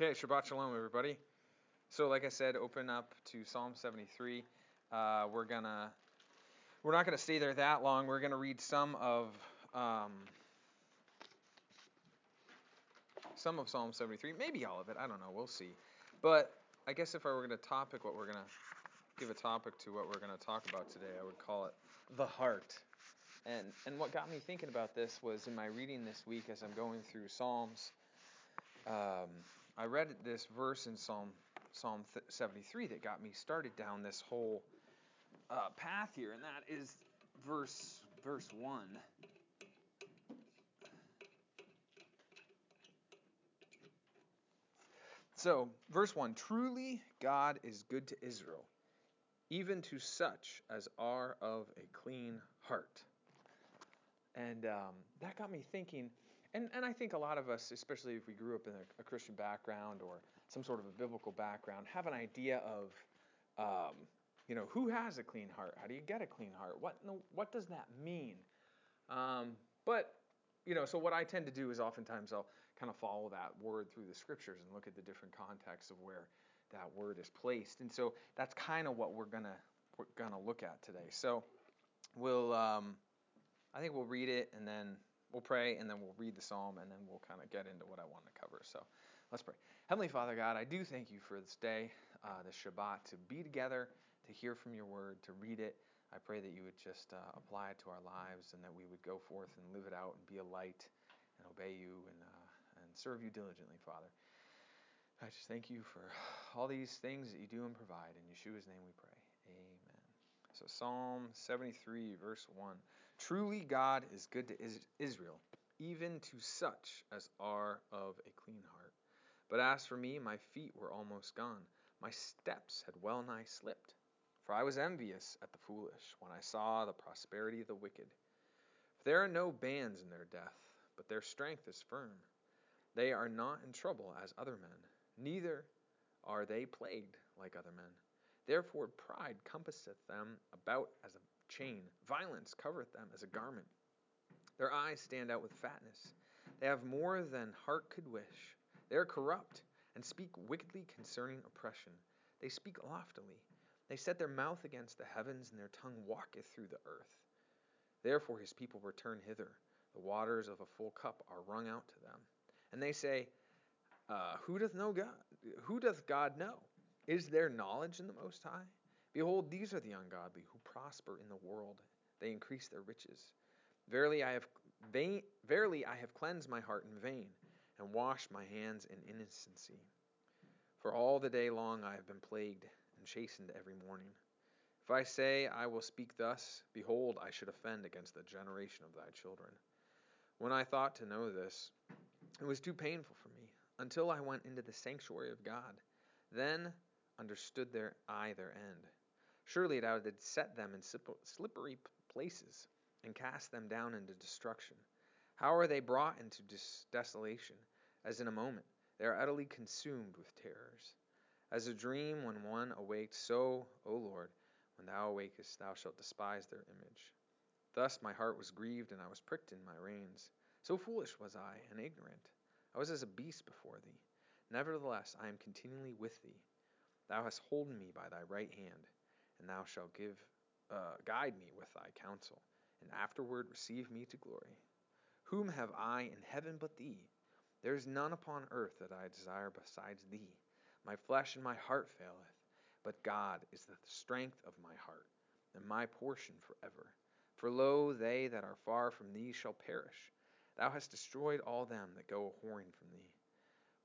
Okay, Shabbat Shalom, everybody. So, like I said, open up to Psalm 73. Uh, we're gonna we're not gonna stay there that long. We're gonna read some of um, some of Psalm 73, maybe all of it. I don't know. We'll see. But I guess if I were gonna topic what we're gonna give a topic to what we're gonna talk about today, I would call it the heart. And and what got me thinking about this was in my reading this week as I'm going through Psalms. Um, I read this verse in Psalm Psalm 73 that got me started down this whole uh, path here, and that is verse verse one. So, verse 1 Truly God is good to Israel, even to such as are of a clean heart. And um, that got me thinking, and, and I think a lot of us, especially if we grew up in a, a Christian background or some sort of a biblical background, have an idea of, um, you know, who has a clean heart? How do you get a clean heart? What, what does that mean? Um, but, you know, so what I tend to do is oftentimes I'll kind of follow that word through the scriptures and look at the different contexts of where that word is placed. And so that's kind of what we're gonna we're gonna look at today. So we'll um, I think we'll read it and then we'll pray and then we'll read the psalm and then we'll kind of get into what I want to cover. So let's pray. Heavenly Father God, I do thank you for this day, uh, this Shabbat, to be together, to hear from your word, to read it. I pray that you would just uh, apply it to our lives and that we would go forth and live it out and be a light and obey you and, uh, and serve you diligently, Father. I just thank you for all these things that you do and provide. In Yeshua's name we pray. Amen. So, Psalm 73, verse 1 Truly God is good to Israel, even to such as are of a clean heart. But as for me, my feet were almost gone, my steps had well nigh slipped. For I was envious at the foolish when I saw the prosperity of the wicked. For there are no bands in their death, but their strength is firm. They are not in trouble as other men, neither are they plagued like other men. Therefore pride compasseth them about as a chain, violence covereth them as a garment. Their eyes stand out with fatness. They have more than heart could wish. They are corrupt, and speak wickedly concerning oppression. They speak loftily. They set their mouth against the heavens, and their tongue walketh through the earth. Therefore his people return hither. The waters of a full cup are wrung out to them. And they say, uh, Who doth know God? Who doth God know? Is there knowledge in the Most High? Behold, these are the ungodly who prosper in the world. They increase their riches. Verily I have vain, verily I have cleansed my heart in vain, and washed my hands in innocency. For all the day long I have been plagued and chastened every morning. If I say I will speak thus, behold, I should offend against the generation of thy children. When I thought to know this, it was too painful for me, until I went into the sanctuary of God. Then understood their I their end. Surely thou didst set them in slippery places, and cast them down into destruction. How are they brought into desolation, as in a moment? They are utterly consumed with terrors. As a dream when one awakes, so, O Lord, when thou awakest, thou shalt despise their image. Thus my heart was grieved, and I was pricked in my reins. So foolish was I, and ignorant. I was as a beast before thee. Nevertheless, I am continually with thee. Thou hast holden me by thy right hand, and thou shalt give uh, guide me with thy counsel, and afterward receive me to glory. Whom have I in heaven but thee? There is none upon earth that I desire besides thee. My flesh and my heart faileth, but God is the strength of my heart, and my portion forever. For lo, they that are far from thee shall perish. Thou hast destroyed all them that go a whoring from thee.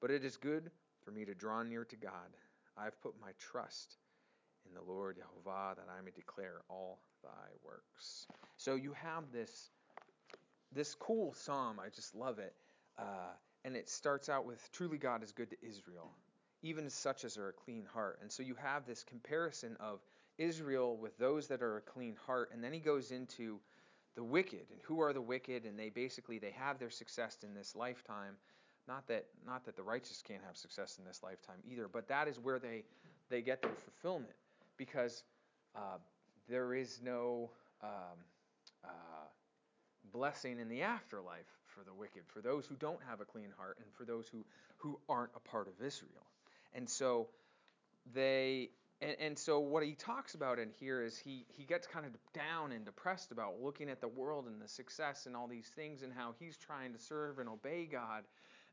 But it is good for me to draw near to God. I have put my trust in the Lord Jehovah that I may declare all thy works. So you have this this cool psalm. I just love it, uh, and it starts out with "Truly God is good to Israel, even such as are a clean heart." And so you have this comparison of Israel with those that are a clean heart, and then he goes into the wicked and who are the wicked, and they basically they have their success in this lifetime, not that not that the righteous can't have success in this lifetime either, but that is where they they get their fulfillment because uh, there is no um, uh, blessing in the afterlife for the wicked, for those who don't have a clean heart, and for those who, who aren't a part of Israel. And so they and, and so what he talks about in here is he, he gets kind of down and depressed about looking at the world and the success and all these things and how he's trying to serve and obey God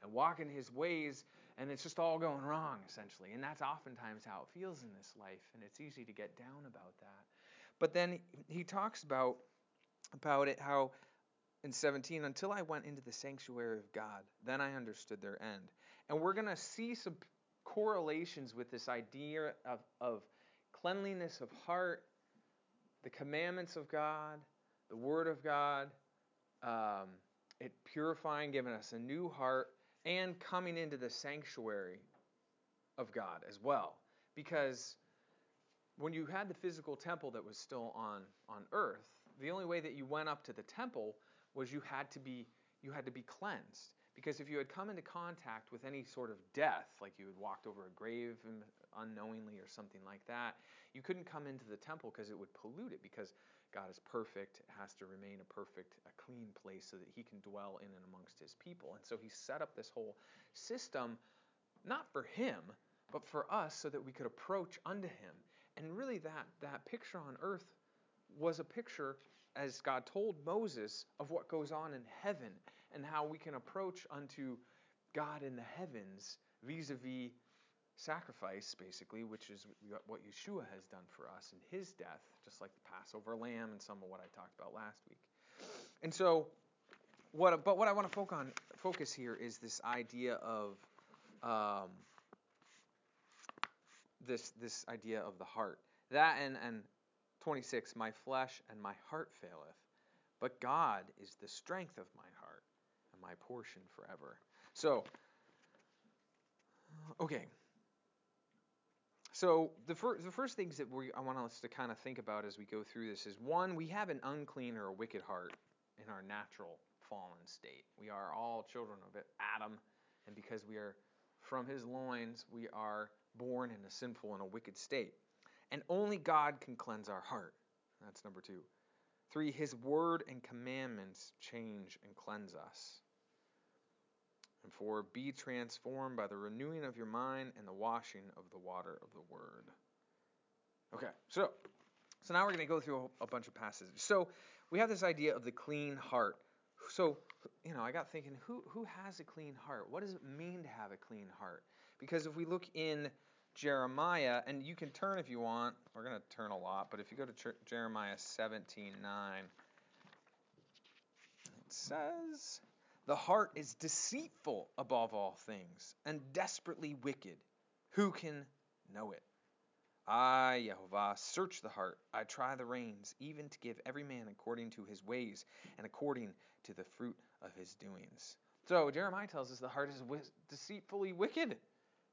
and walk in his ways and it's just all going wrong essentially and that's oftentimes how it feels in this life and it's easy to get down about that. But then he talks about about it how in 17 until i went into the sanctuary of god then i understood their end. And we're going to see some correlations with this idea of, of cleanliness of heart the commandments of god the word of god um, it purifying giving us a new heart and coming into the sanctuary of God as well. Because when you had the physical temple that was still on, on earth, the only way that you went up to the temple was you had to be you had to be cleansed. Because if you had come into contact with any sort of death, like you had walked over a grave unknowingly or something like that, you couldn't come into the temple because it would pollute it. Because God is perfect, it has to remain a perfect, a clean place so that He can dwell in and amongst His people. And so He set up this whole system, not for Him, but for us, so that we could approach unto Him. And really, that that picture on earth was a picture, as God told Moses, of what goes on in heaven and how we can approach unto God in the heavens vis a vis sacrifice, basically, which is what Yeshua has done for us in his death, just like the Passover lamb and some of what I talked about last week. And so, what, but what I want to focus on, focus here is this idea of um, this this idea of the heart. That and and 26, my flesh and my heart faileth, but God is the strength of my my portion forever. So, okay. So the first the first things that we I want us to kind of think about as we go through this is one, we have an unclean or a wicked heart in our natural fallen state. We are all children of Adam, and because we are from his loins, we are born in a sinful and a wicked state. And only God can cleanse our heart. That's number two. Three, his word and commandments change and cleanse us. And four, be transformed by the renewing of your mind and the washing of the water of the word. Okay, so so now we're going to go through a, a bunch of passages. So we have this idea of the clean heart. So you know, I got thinking, who who has a clean heart? What does it mean to have a clean heart? Because if we look in Jeremiah, and you can turn if you want. We're going to turn a lot, but if you go to Jeremiah 17:9, it says, "The heart is deceitful above all things and desperately wicked. Who can know it? I, Jehovah, search the heart. I try the reins, even to give every man according to his ways and according to the fruit of his doings." So Jeremiah tells us the heart is deceitfully wicked,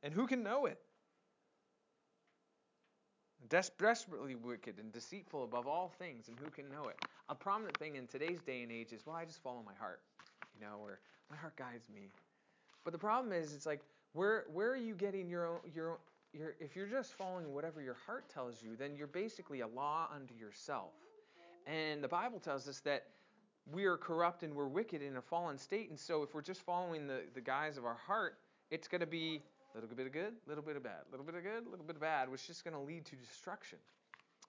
and who can know it? desperately wicked and deceitful above all things, and who can know it? A prominent thing in today's day and age is, well, I just follow my heart, you know, or my heart guides me. But the problem is, it's like, where where are you getting your own your your if you're just following whatever your heart tells you, then you're basically a law unto yourself. And the Bible tells us that we are corrupt and we're wicked in a fallen state, and so if we're just following the, the guise of our heart, it's going to be a little bit of good, little bit of bad, little bit of good, little bit of bad, which is just going to lead to destruction.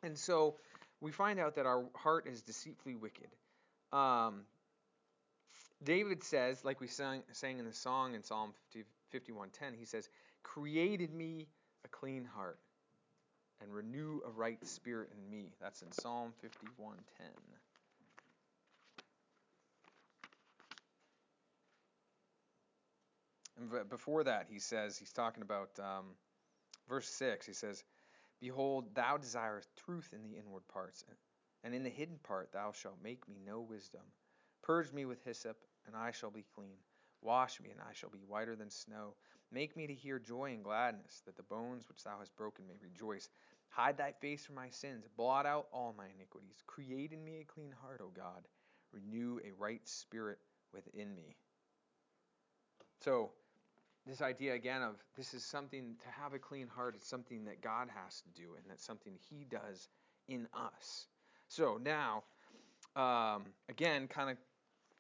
And so we find out that our heart is deceitfully wicked. Um, David says, like we sang, sang in the song in Psalm 50, 51:10, he says, "Created me a clean heart, and renew a right spirit in me." That's in Psalm 51:10. And before that, he says, he's talking about um, verse 6. He says, Behold, thou desirest truth in the inward parts, and in the hidden part thou shalt make me know wisdom. Purge me with hyssop, and I shall be clean. Wash me, and I shall be whiter than snow. Make me to hear joy and gladness, that the bones which thou hast broken may rejoice. Hide thy face from my sins, blot out all my iniquities. Create in me a clean heart, O God. Renew a right spirit within me. So, this idea again of this is something to have a clean heart, it's something that God has to do, and that's something He does in us. So now, um, again, kind of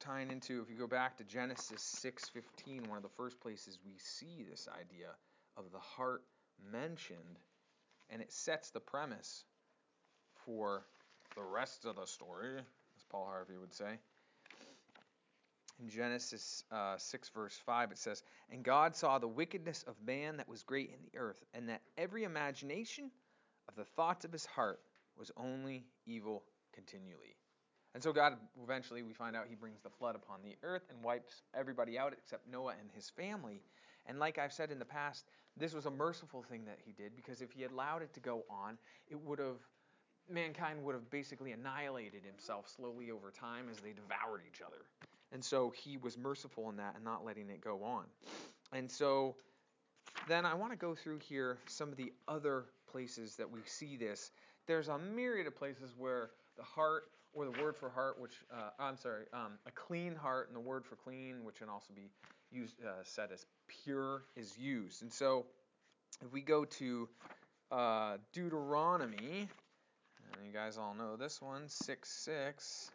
tying into if you go back to Genesis 6:15, one of the first places we see this idea of the heart mentioned, and it sets the premise for the rest of the story, as Paul Harvey would say. In Genesis uh, 6, verse 5, it says, And God saw the wickedness of man that was great in the earth, and that every imagination of the thoughts of his heart was only evil continually. And so God eventually we find out he brings the flood upon the earth and wipes everybody out except Noah and his family. And like I've said in the past, this was a merciful thing that he did because if he had allowed it to go on, it would have mankind would have basically annihilated himself slowly over time as they devoured each other. And so he was merciful in that and not letting it go on. And so then I want to go through here some of the other places that we see this. There's a myriad of places where the heart or the word for heart, which uh, I'm sorry, um, a clean heart, and the word for clean, which can also be used uh, said as pure, is used. And so, if we go to uh, Deuteronomy, and you guys all know this one, six six.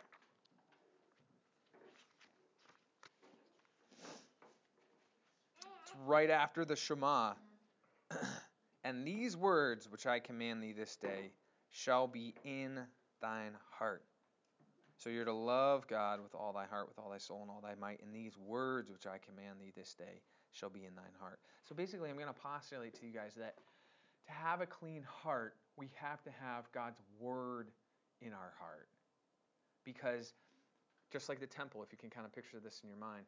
It's right after the Shema. and these words which I command thee this day shall be in thine heart. So you're to love God with all thy heart, with all thy soul, and all thy might. And these words which I command thee this day shall be in thine heart. So basically, I'm going to postulate to you guys that to have a clean heart, we have to have God's word in our heart. Because just like the temple, if you can kind of picture this in your mind,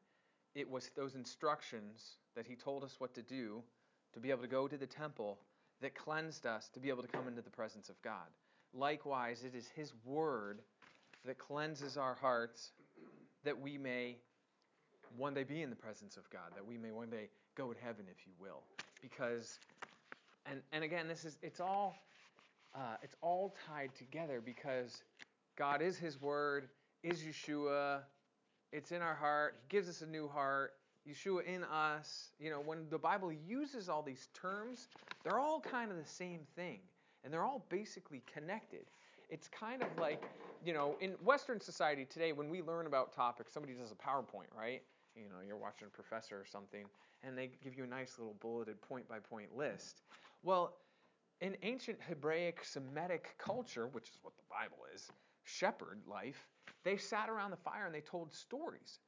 it was those instructions that he told us what to do to be able to go to the temple that cleansed us to be able to come into the presence of God. Likewise, it is his word that cleanses our hearts that we may one day be in the presence of God, that we may one day go to heaven, if you will. Because, and, and again, this is, it's all, uh, it's all tied together because God is His Word, is Yeshua, it's in our heart, He gives us a new heart, Yeshua in us. You know, when the Bible uses all these terms, they're all kind of the same thing, and they're all basically connected. It's kind of like, you know, in Western society today, when we learn about topics, somebody does a PowerPoint, right? You know, you're watching a professor or something, and they give you a nice little bulleted point by point list. Well, in ancient Hebraic Semitic culture, which is what the Bible is, shepherd life, they sat around the fire and they told stories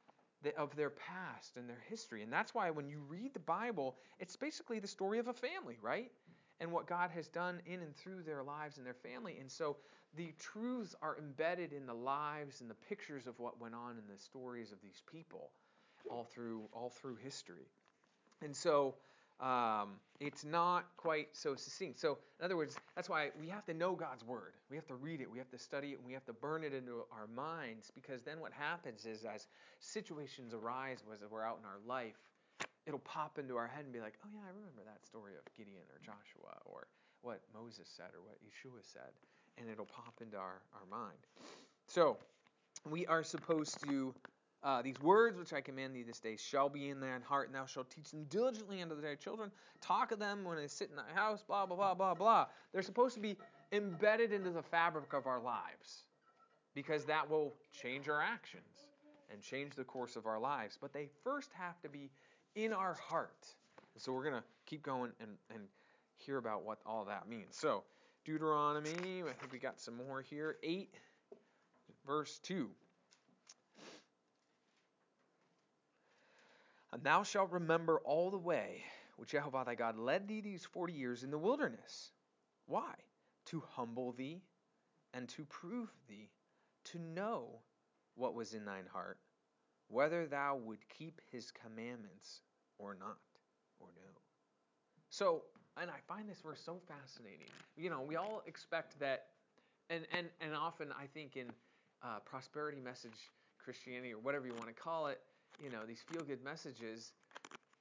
of their past and their history. And that's why when you read the Bible, it's basically the story of a family, right? And what God has done in and through their lives and their family. And so the truths are embedded in the lives and the pictures of what went on in the stories of these people all through all through history. And so um, it's not quite so succinct. So, in other words, that's why we have to know God's word. We have to read it, we have to study it, and we have to burn it into our minds because then what happens is as situations arise as we're out in our life, it'll pop into our head and be like, oh, yeah, I remember that story of Gideon or Joshua or what Moses said or what Yeshua said and it'll pop into our, our mind. So, we are supposed to, uh, these words which I command thee this day shall be in thine heart, and thou shalt teach them diligently unto thy children. Talk of them when they sit in thy house, blah, blah, blah, blah, blah. They're supposed to be embedded into the fabric of our lives because that will change our actions and change the course of our lives. But they first have to be in our heart. So we're going to keep going and, and hear about what all that means. So, Deuteronomy, I think we got some more here. 8, verse 2. And thou shalt remember all the way which Jehovah thy God led thee these forty years in the wilderness. Why? To humble thee and to prove thee, to know what was in thine heart, whether thou would keep his commandments or not, or no. So, and I find this verse so fascinating. You know, we all expect that, and and and often I think in uh, prosperity message Christianity or whatever you want to call it, you know, these feel good messages.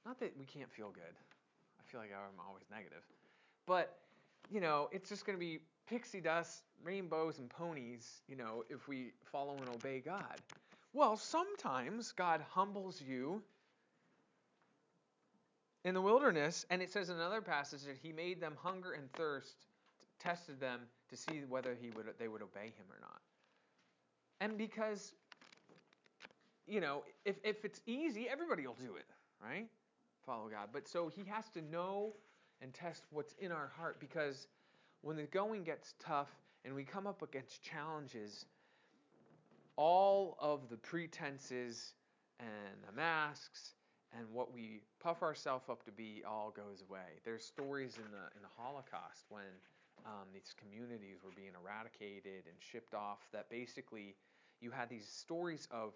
Not that we can't feel good. I feel like I'm always negative, but you know, it's just going to be pixie dust, rainbows, and ponies. You know, if we follow and obey God. Well, sometimes God humbles you in the wilderness, and it says in another passage that he made them hunger and thirst, tested them to see whether he would they would obey him or not. And because you know, if, if it's easy, everybody will do it, right? Follow God. But so he has to know and test what's in our heart because when the going gets tough and we come up against challenges, all of the pretenses and the masks and what we puff ourselves up to be all goes away. There's stories in the in the Holocaust when um, these communities were being eradicated and shipped off. That basically you had these stories of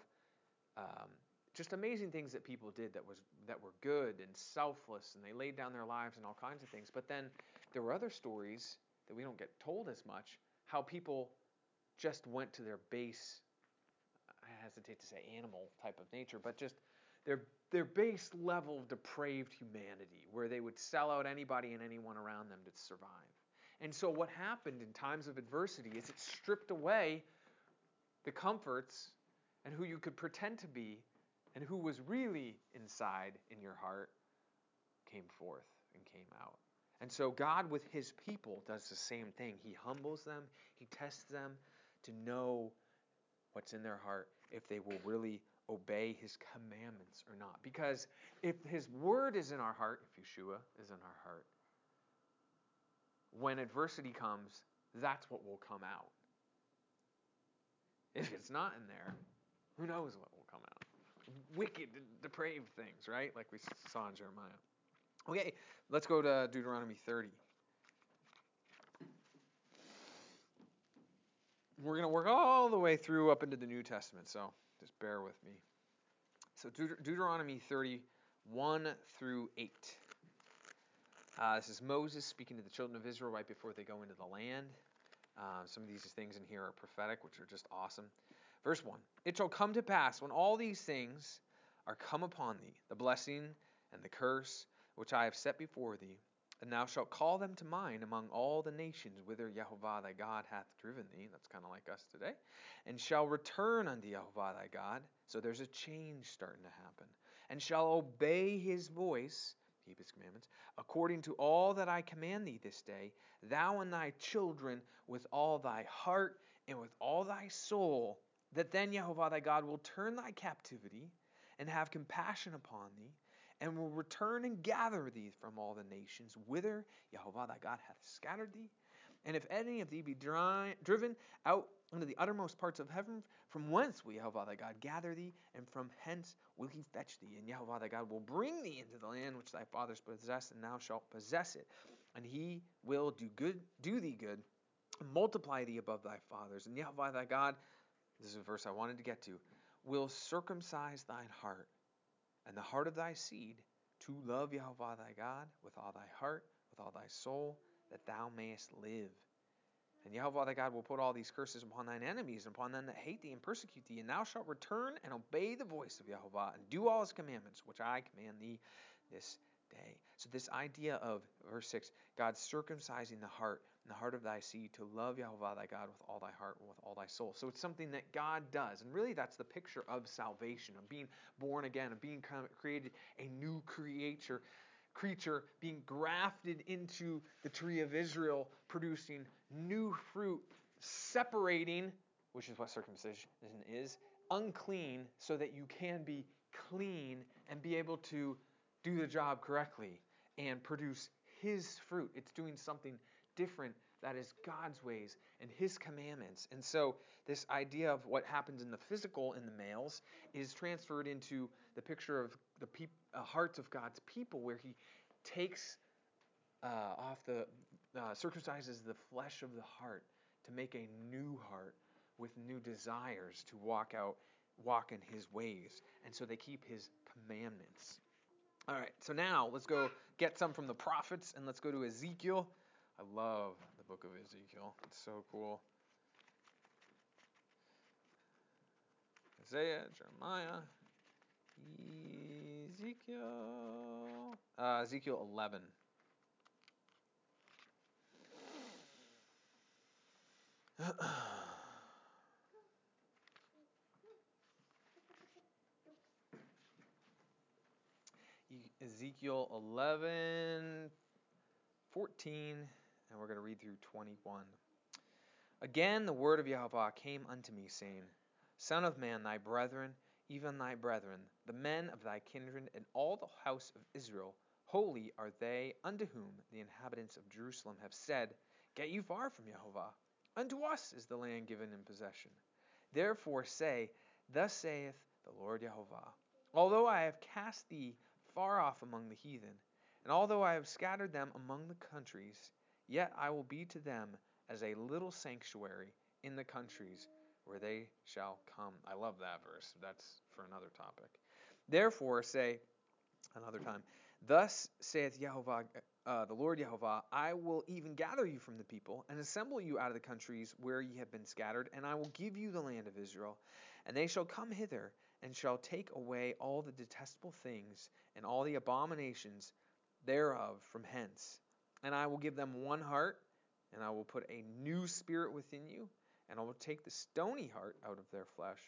um, just amazing things that people did that was that were good and selfless, and they laid down their lives and all kinds of things. But then there were other stories that we don't get told as much. How people just went to their base. I hesitate to say animal type of nature, but just their their base level of depraved humanity, where they would sell out anybody and anyone around them to survive. And so what happened in times of adversity is it stripped away the comforts and who you could pretend to be and who was really inside in your heart came forth and came out. And so God with his people does the same thing. He humbles them, he tests them to know what's in their heart if they will really obey his commandments or not. Because if his word is in our heart, if Yeshua is in our heart, when adversity comes, that's what will come out. If it's not in there, who knows what will come out? Wicked, depraved things, right? Like we saw in Jeremiah. Okay, let's go to Deuteronomy 30. We're going to work all the way through up into the New Testament, so just bear with me. So Deut- Deuteronomy 31 through 8. Uh, this is Moses speaking to the children of Israel right before they go into the land. Uh, some of these things in here are prophetic, which are just awesome. Verse 1 It shall come to pass when all these things are come upon thee, the blessing and the curse which I have set before thee, and thou shalt call them to mind among all the nations whither Jehovah thy God hath driven thee. That's kind of like us today. And shall return unto Jehovah thy God. So there's a change starting to happen. And shall obey his voice, keep his commandments, according to all that I command thee this day, thou and thy children with all thy heart and with all thy soul, that then Jehovah thy God will turn thy captivity and have compassion upon thee and will return and gather thee from all the nations whither Jehovah thy God hath scattered thee. And if any of thee be dry, driven out into the uttermost parts of heaven, from whence will Jehovah thy God gather thee, and from hence will he fetch thee. And Jehovah thy God will bring thee into the land which thy fathers possessed, and thou shalt possess it. And he will do good, do thee good, multiply thee above thy fathers. And Jehovah thy God, this is a verse I wanted to get to, will circumcise thine heart and the heart of thy seed to love Yahweh thy God with all thy heart, with all thy soul, that thou mayest live. And Yahweh thy God will put all these curses upon thine enemies, and upon them that hate thee and persecute thee, and thou shalt return and obey the voice of Yahweh and do all his commandments, which I command thee this day. So, this idea of verse 6 God circumcising the heart and the heart of thy seed to love Jehovah thy God with all thy heart and with all thy soul. So, it's something that God does. And really, that's the picture of salvation, of being born again, of being created a new creature. Creature being grafted into the tree of Israel, producing new fruit, separating, which is what circumcision is, unclean, so that you can be clean and be able to do the job correctly and produce His fruit. It's doing something different that is God's ways and His commandments. And so, this idea of what happens in the physical in the males is transferred into the picture of the uh, hearts of God's people, where He takes uh, off the, uh, circumcises the flesh of the heart to make a new heart with new desires to walk out, walk in His ways. And so, they keep His commandments. All right, so now let's go get some from the prophets and let's go to Ezekiel. I love the book of Ezekiel, it's so cool. Isaiah, Jeremiah, Ezekiel, uh, Ezekiel 11. Ezekiel 11, 14, and we're going to read through 21. Again, the word of Yahweh came unto me, saying, Son of man, thy brethren, even thy brethren, the men of thy kindred, and all the house of Israel. Holy are they unto whom the inhabitants of Jerusalem have said, Get you far from Jehovah. Unto us is the land given in possession. Therefore say, Thus saith the Lord Jehovah Although I have cast thee far off among the heathen, and although I have scattered them among the countries, yet I will be to them as a little sanctuary in the countries where they shall come. I love that verse. That's for another topic. Therefore, say another time, Thus saith Jehovah, uh, the Lord Jehovah, I will even gather you from the people and assemble you out of the countries where ye have been scattered, and I will give you the land of Israel. And they shall come hither and shall take away all the detestable things and all the abominations thereof from hence. And I will give them one heart, and I will put a new spirit within you and I will take the stony heart out of their flesh,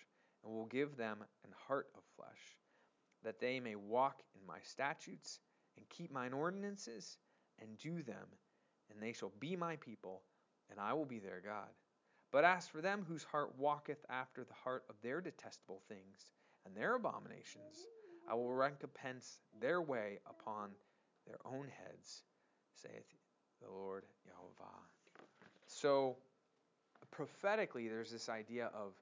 and will give them an heart of flesh, that they may walk in my statutes, and keep mine ordinances, and do them, and they shall be my people, and I will be their God. But as for them whose heart walketh after the heart of their detestable things, and their abominations, I will recompense their way upon their own heads, saith the Lord Jehovah. So, prophetically, there's this idea of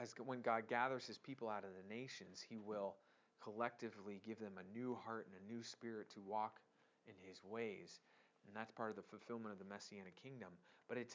as when God gathers his people out of the nations, he will collectively give them a new heart and a new spirit to walk in his ways. And that's part of the fulfillment of the messianic kingdom. But it's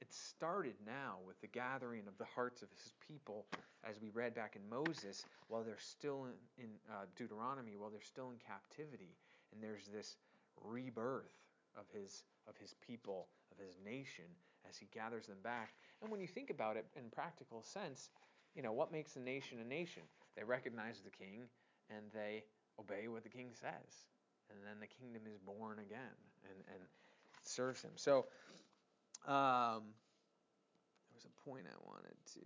it started now with the gathering of the hearts of his people, as we read back in Moses, while they're still in, in uh, Deuteronomy, while they're still in captivity. And there's this rebirth of his of his people, of his nation, as he gathers them back. And when you think about it in practical sense, you know, what makes a nation a nation? They recognize the king and they obey what the king says. And then the kingdom is born again and, and serves him. So um, there was a point I wanted to.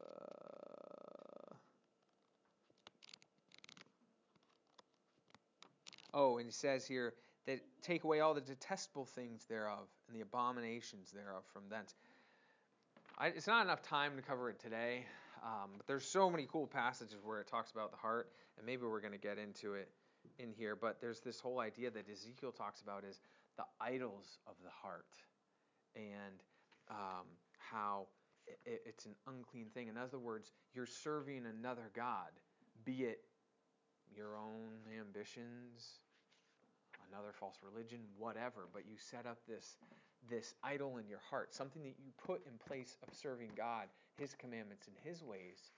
Uh, oh, and he says here that take away all the detestable things thereof and the abominations thereof from thence. I, it's not enough time to cover it today, um, but there's so many cool passages where it talks about the heart, and maybe we're going to get into it in here. But there's this whole idea that Ezekiel talks about is the idols of the heart, and um, how it, it's an unclean thing. In other words, you're serving another god, be it your own ambitions, another false religion, whatever, but you set up this this idol in your heart, something that you put in place of serving God, His commandments and His ways,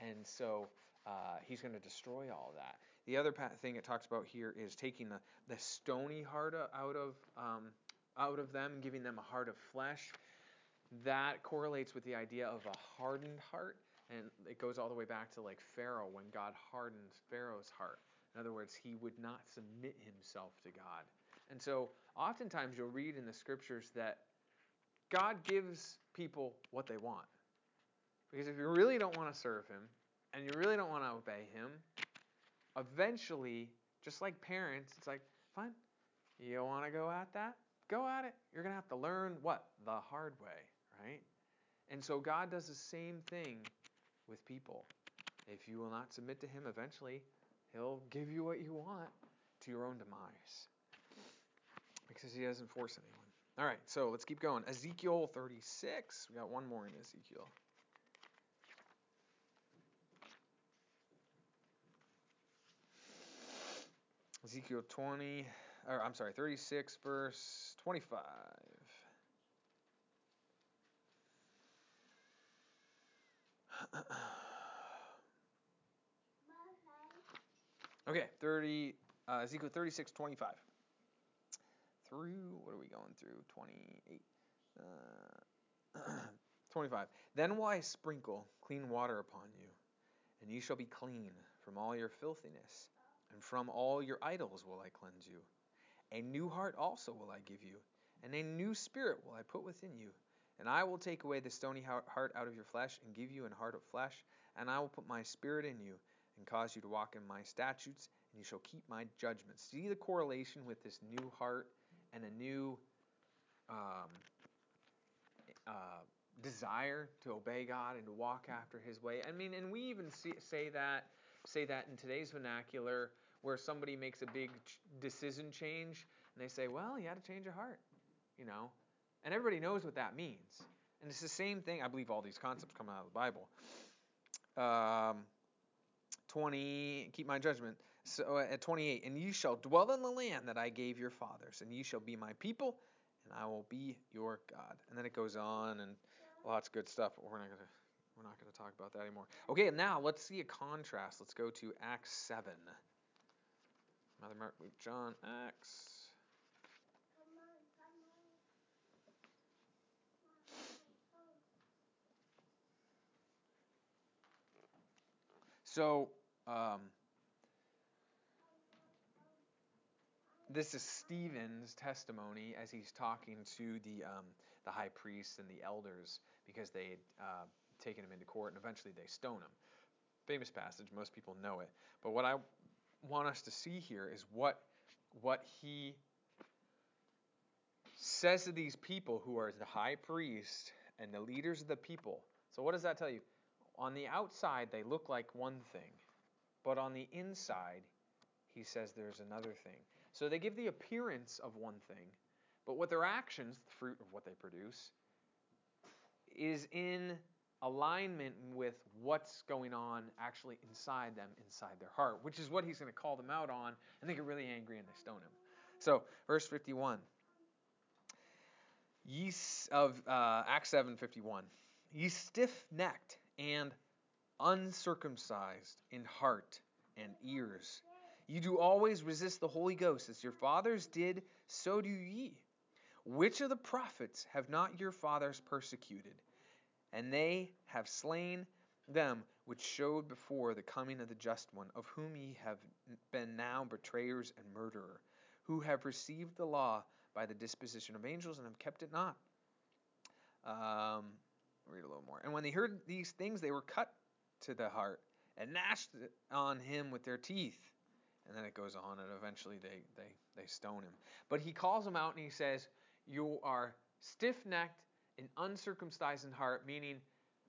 and so uh, He's going to destroy all that. The other thing it talks about here is taking the the stony heart out of um, out of them, giving them a heart of flesh. That correlates with the idea of a hardened heart, and it goes all the way back to like Pharaoh when God hardens Pharaoh's heart in other words, he would not submit himself to God. And so, oftentimes, you'll read in the scriptures that God gives people what they want. Because if you really don't want to serve him and you really don't want to obey him, eventually, just like parents, it's like, fine, you want to go at that? Go at it. You're going to have to learn what? The hard way, right? And so God does the same thing with people. If you will not submit to him, eventually He'll give you what you want to your own demise because he doesn't force anyone. All right, so let's keep going. Ezekiel 36. We got one more in Ezekiel. Ezekiel 20, or I'm sorry, 36, verse 25. Okay, 30, uh, Ezekiel 36, 25. Through, what are we going through? 28. Uh, 25. Then will I sprinkle clean water upon you, and you shall be clean from all your filthiness, and from all your idols will I cleanse you. A new heart also will I give you, and a new spirit will I put within you. And I will take away the stony heart out of your flesh, and give you an heart of flesh, and I will put my spirit in you and cause you to walk in my statutes, and you shall keep my judgments. See the correlation with this new heart and a new um, uh, desire to obey God and to walk after His way. I mean, and we even see, say that say that in today's vernacular, where somebody makes a big ch- decision change, and they say, "Well, you had to change your heart," you know, and everybody knows what that means. And it's the same thing. I believe all these concepts come out of the Bible. Um, 20, keep my judgment. So uh, at 28, and you shall dwell in the land that I gave your fathers, and you shall be my people, and I will be your God. And then it goes on and lots of good stuff. But we're not gonna we're not gonna talk about that anymore. Okay, now let's see a contrast. Let's go to Acts 7. Matthew Mark, Luke, John, Acts. So, um, this is Stephen's testimony as he's talking to the um, the high priests and the elders because they had uh, taken him into court and eventually they stone him. Famous passage, most people know it. But what I want us to see here is what what he says to these people who are the high priest and the leaders of the people. So what does that tell you? On the outside, they look like one thing, but on the inside, he says there's another thing. So they give the appearance of one thing, but what their actions, the fruit of what they produce, is in alignment with what's going on actually inside them, inside their heart, which is what he's going to call them out on, and they get really angry and they stone him. So, verse 51. Ye of uh, Acts 7:51. Ye stiff-necked and uncircumcised in heart and ears. You do always resist the Holy Ghost, as your fathers did, so do ye. Which of the prophets have not your fathers persecuted? And they have slain them which showed before the coming of the just one, of whom ye have been now betrayers and murderer, who have received the law by the disposition of angels and have kept it not. Um, read a little more. And when they heard these things, they were cut to the heart and gnashed on him with their teeth. And then it goes on, and eventually they, they, they stone him. But he calls them out and he says, You are stiff necked and uncircumcised in heart, meaning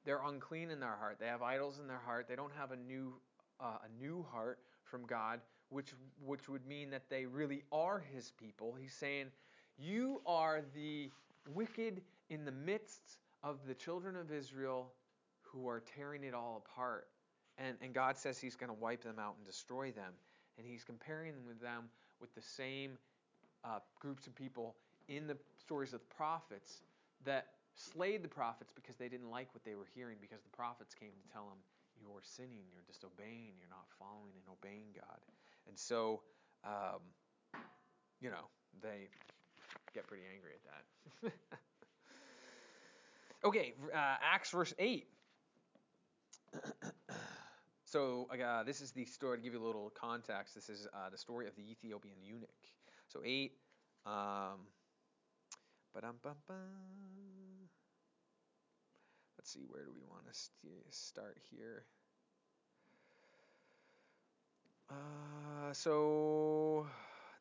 they're unclean in their heart. They have idols in their heart. They don't have a new, uh, a new heart from God, which, which would mean that they really are his people. He's saying, You are the wicked in the midst of the children of Israel who are tearing it all apart. And, and God says He's going to wipe them out and destroy them. And He's comparing them with the same uh, groups of people in the stories of the prophets that slayed the prophets because they didn't like what they were hearing, because the prophets came to tell them, You're sinning, you're disobeying, you're not following and obeying God. And so, um, you know, they get pretty angry at that. okay, uh, Acts verse 8. so uh, this is the story to give you a little context. This is uh, the story of the Ethiopian eunuch. So eight. Um, Let's see, where do we want to start here? Uh, so,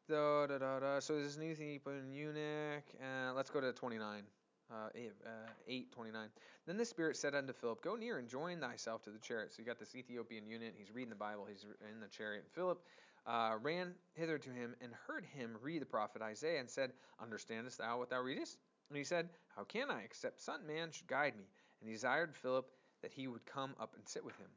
da, da, da, da. so this new Ethiopian eunuch. Uh, let's go to 29. Uh, 8, uh, 8 29. Then the Spirit said unto Philip, Go near and join thyself to the chariot. So you got this Ethiopian eunuch. He's reading the Bible. He's in the chariot. And Philip uh, ran hither to him and heard him read the prophet Isaiah and said, Understandest thou what thou readest? And he said, How can I, except Son Man should guide me? And he desired Philip that he would come up and sit with him.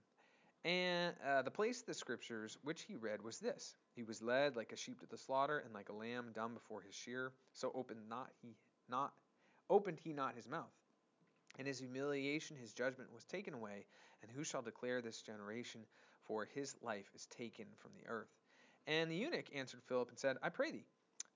And uh, the place of the scriptures which he read was this He was led like a sheep to the slaughter, and like a lamb dumb before his shearer, so opened not he not opened he not his mouth. In his humiliation his judgment was taken away, and who shall declare this generation? For his life is taken from the earth. And the eunuch answered Philip and said, I pray thee,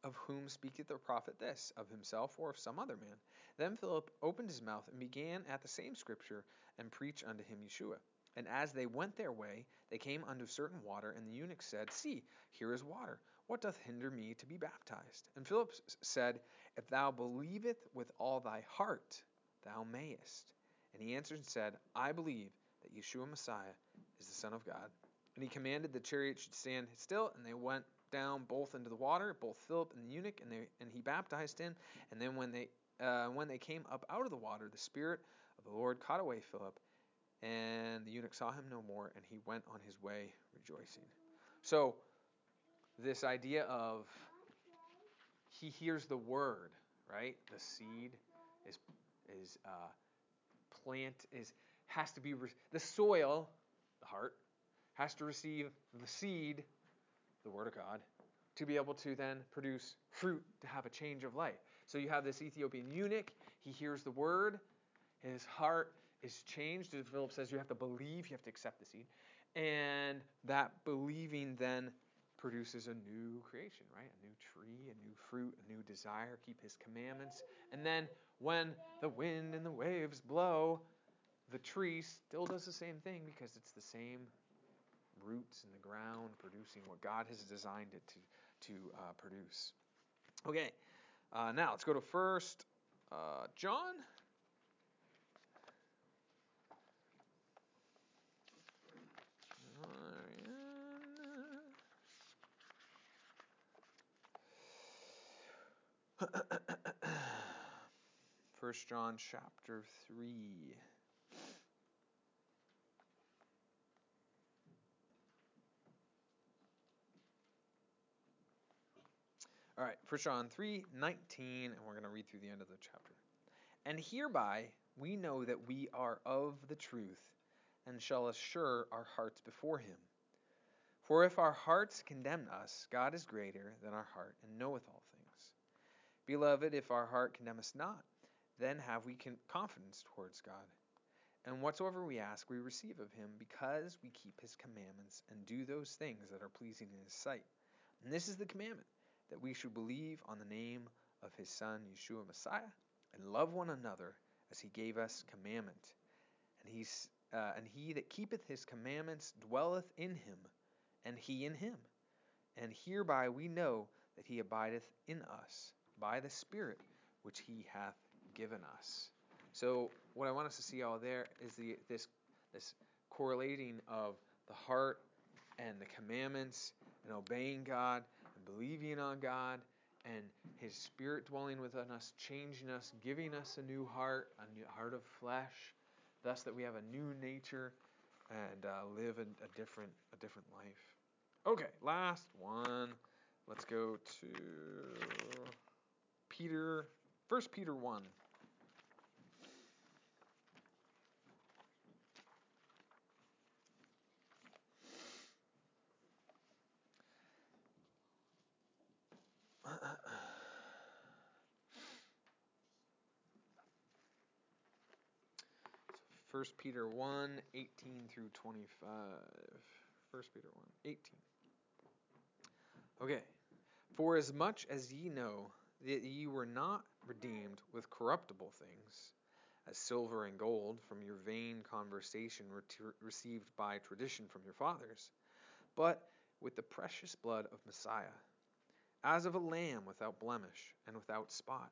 of whom speaketh the prophet this, of himself or of some other man? Then Philip opened his mouth and began at the same scripture and preached unto him Yeshua. And as they went their way, they came unto certain water, and the eunuch said, See, here is water. What doth hinder me to be baptized? And Philip said, If thou believest with all thy heart, thou mayest. And he answered and said, I believe that Yeshua Messiah is the Son of God. And he commanded the chariot should stand still, and they went down both into the water, both Philip and the eunuch, and they and he baptized him. And then when they uh, when they came up out of the water, the Spirit of the Lord caught away Philip, and the eunuch saw him no more, and he went on his way rejoicing. So, this idea of he hears the word, right? The seed is is uh, plant is has to be the soil, the heart has to receive the seed, the word of God, to be able to then produce fruit to have a change of life. So you have this Ethiopian eunuch, he hears the word, his heart is changed. As Philip says, you have to believe, you have to accept the seed. And that believing then produces a new creation, right? A new tree, a new fruit, a new desire, keep his commandments. And then when the wind and the waves blow, the tree still does the same thing because it's the same roots in the ground producing what God has designed it to, to uh, produce. Okay, uh, now let's go to First uh, John. First John chapter 3. All right, First John 3 19, and we're going to read through the end of the chapter. And hereby we know that we are of the truth, and shall assure our hearts before him. For if our hearts condemn us, God is greater than our heart, and knoweth all. Beloved, if our heart condemn us not, then have we confidence towards God. And whatsoever we ask, we receive of him, because we keep his commandments and do those things that are pleasing in his sight. And this is the commandment that we should believe on the name of his Son, Yeshua Messiah, and love one another as he gave us commandment. And, he's, uh, and he that keepeth his commandments dwelleth in him, and he in him. And hereby we know that he abideth in us by the Spirit which he hath given us. So what I want us to see all there is the this this correlating of the heart and the commandments and obeying God and believing on God and His Spirit dwelling within us, changing us, giving us a new heart, a new heart of flesh, thus that we have a new nature and uh, live a, a different a different life. Okay, last one. Let's go to Peter, First Peter one. First Peter 1, 18 through 25. First Peter 1, 18. Okay. For as much as ye know that ye were not redeemed with corruptible things, as silver and gold from your vain conversation received by tradition from your fathers, but with the precious blood of Messiah, as of a lamb without blemish and without spot,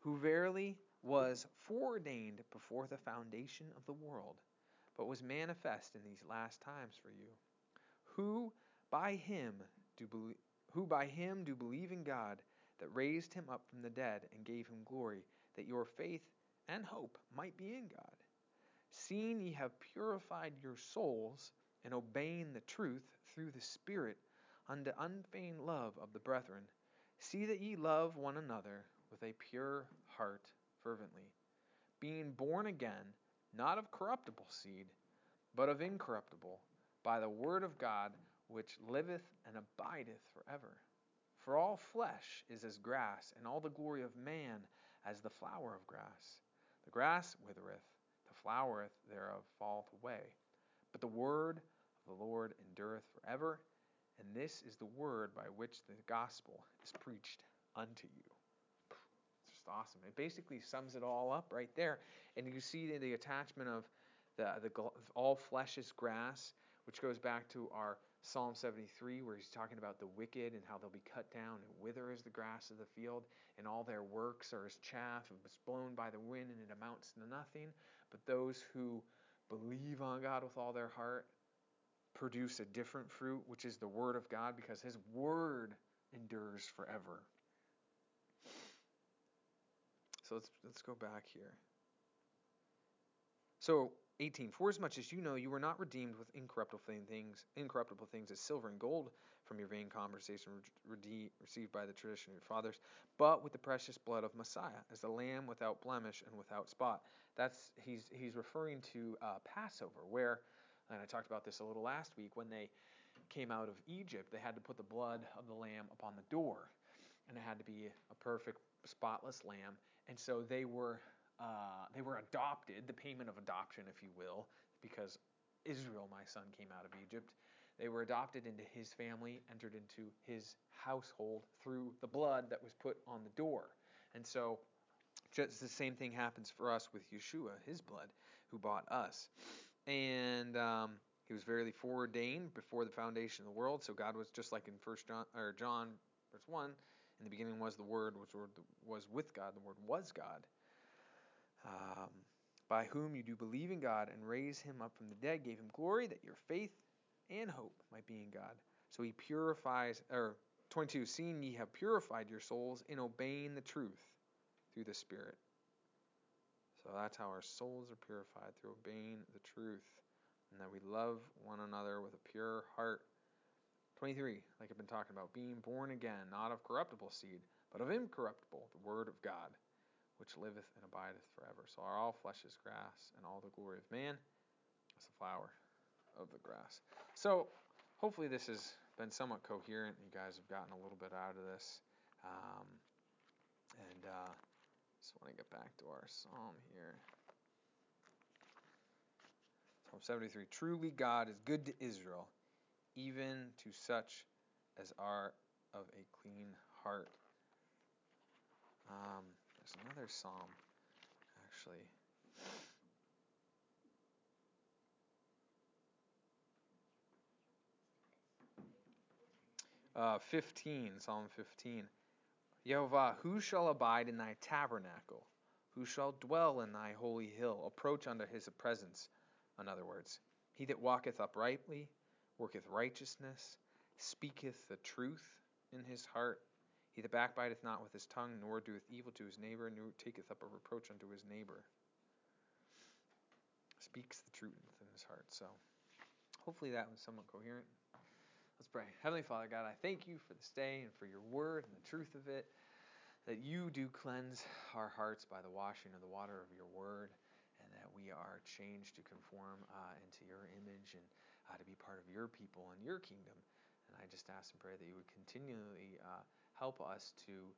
who verily was foreordained before the foundation of the world, but was manifest in these last times for you, who by him do believe who by him do believe in God that raised him up from the dead and gave him glory, that your faith and hope might be in God. Seeing ye have purified your souls in obeying the truth through the Spirit unto unfeigned love of the brethren, see that ye love one another with a pure heart fervently, being born again, not of corruptible seed, but of incorruptible, by the word of God which liveth and abideth forever. For all flesh is as grass, and all the glory of man as the flower of grass. The grass withereth, the flower thereof falleth away. But the word of the Lord endureth forever. And this is the word by which the gospel is preached unto you. It's just awesome. It basically sums it all up right there. And you see the attachment of the, the all flesh is grass, which goes back to our Psalm 73, where he's talking about the wicked and how they'll be cut down and wither as the grass of the field, and all their works are as chaff and was blown by the wind, and it amounts to nothing. But those who believe on God with all their heart, produce a different fruit, which is the Word of God, because His Word endures forever. So let's let's go back here. So 18. For as much as you know you were not redeemed with incorruptible things, incorruptible things as silver and gold from your vain conversation received by the tradition of your fathers, but with the precious blood of Messiah, as the lamb without blemish and without spot. That's he's he's referring to uh, Passover, where, and I talked about this a little last week when they came out of Egypt, they had to put the blood of the lamb upon the door, and it had to be a perfect, spotless lamb, and so they were uh, they were adopted, the payment of adoption, if you will, because Israel, my son, came out of Egypt. They were adopted into his family, entered into his household through the blood that was put on the door. And so, just the same thing happens for us with Yeshua, his blood, who bought us. And um, he was verily foreordained before the foundation of the world. So God was just like in First John or John verse one. In the beginning was the Word, which was with God. The Word was God um, by whom you do believe in God and raise him up from the dead, gave him glory that your faith and hope might be in God. So he purifies, or 22, seeing ye have purified your souls in obeying the truth through the Spirit. So that's how our souls are purified through obeying the truth, and that we love one another with a pure heart. 23, like I've been talking about, being born again, not of corruptible seed, but of incorruptible, the Word of God which liveth and abideth forever. So are all flesh is grass, and all the glory of man is the flower of the grass. So hopefully this has been somewhat coherent. You guys have gotten a little bit out of this. Um, and uh, just want to get back to our psalm here. Psalm 73 Truly God is good to Israel, even to such as are of a clean heart. Um, another psalm, actually. Uh, 15, Psalm 15. Yehovah, who shall abide in thy tabernacle? Who shall dwell in thy holy hill? Approach unto his presence. In other words, he that walketh uprightly, worketh righteousness, speaketh the truth in his heart, he that backbiteth not with his tongue, nor doeth evil to his neighbor, nor taketh up a reproach unto his neighbor. Speaks the truth in his heart. So hopefully that was somewhat coherent. Let's pray. Heavenly Father God, I thank you for this day and for your word and the truth of it. That you do cleanse our hearts by the washing of the water of your word, and that we are changed to conform uh, into your image and uh, to be part of your people and your kingdom. And I just ask and pray that you would continually uh, help us to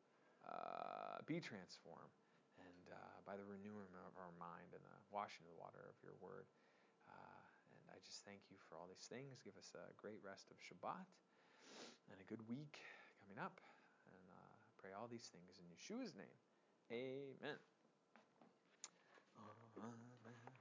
uh, be transformed and uh, by the renewing of our mind and the washing of the water of your word. Uh, and I just thank you for all these things. Give us a great rest of Shabbat and a good week coming up. And uh, pray all these things in Yeshua's name. Amen. Amen.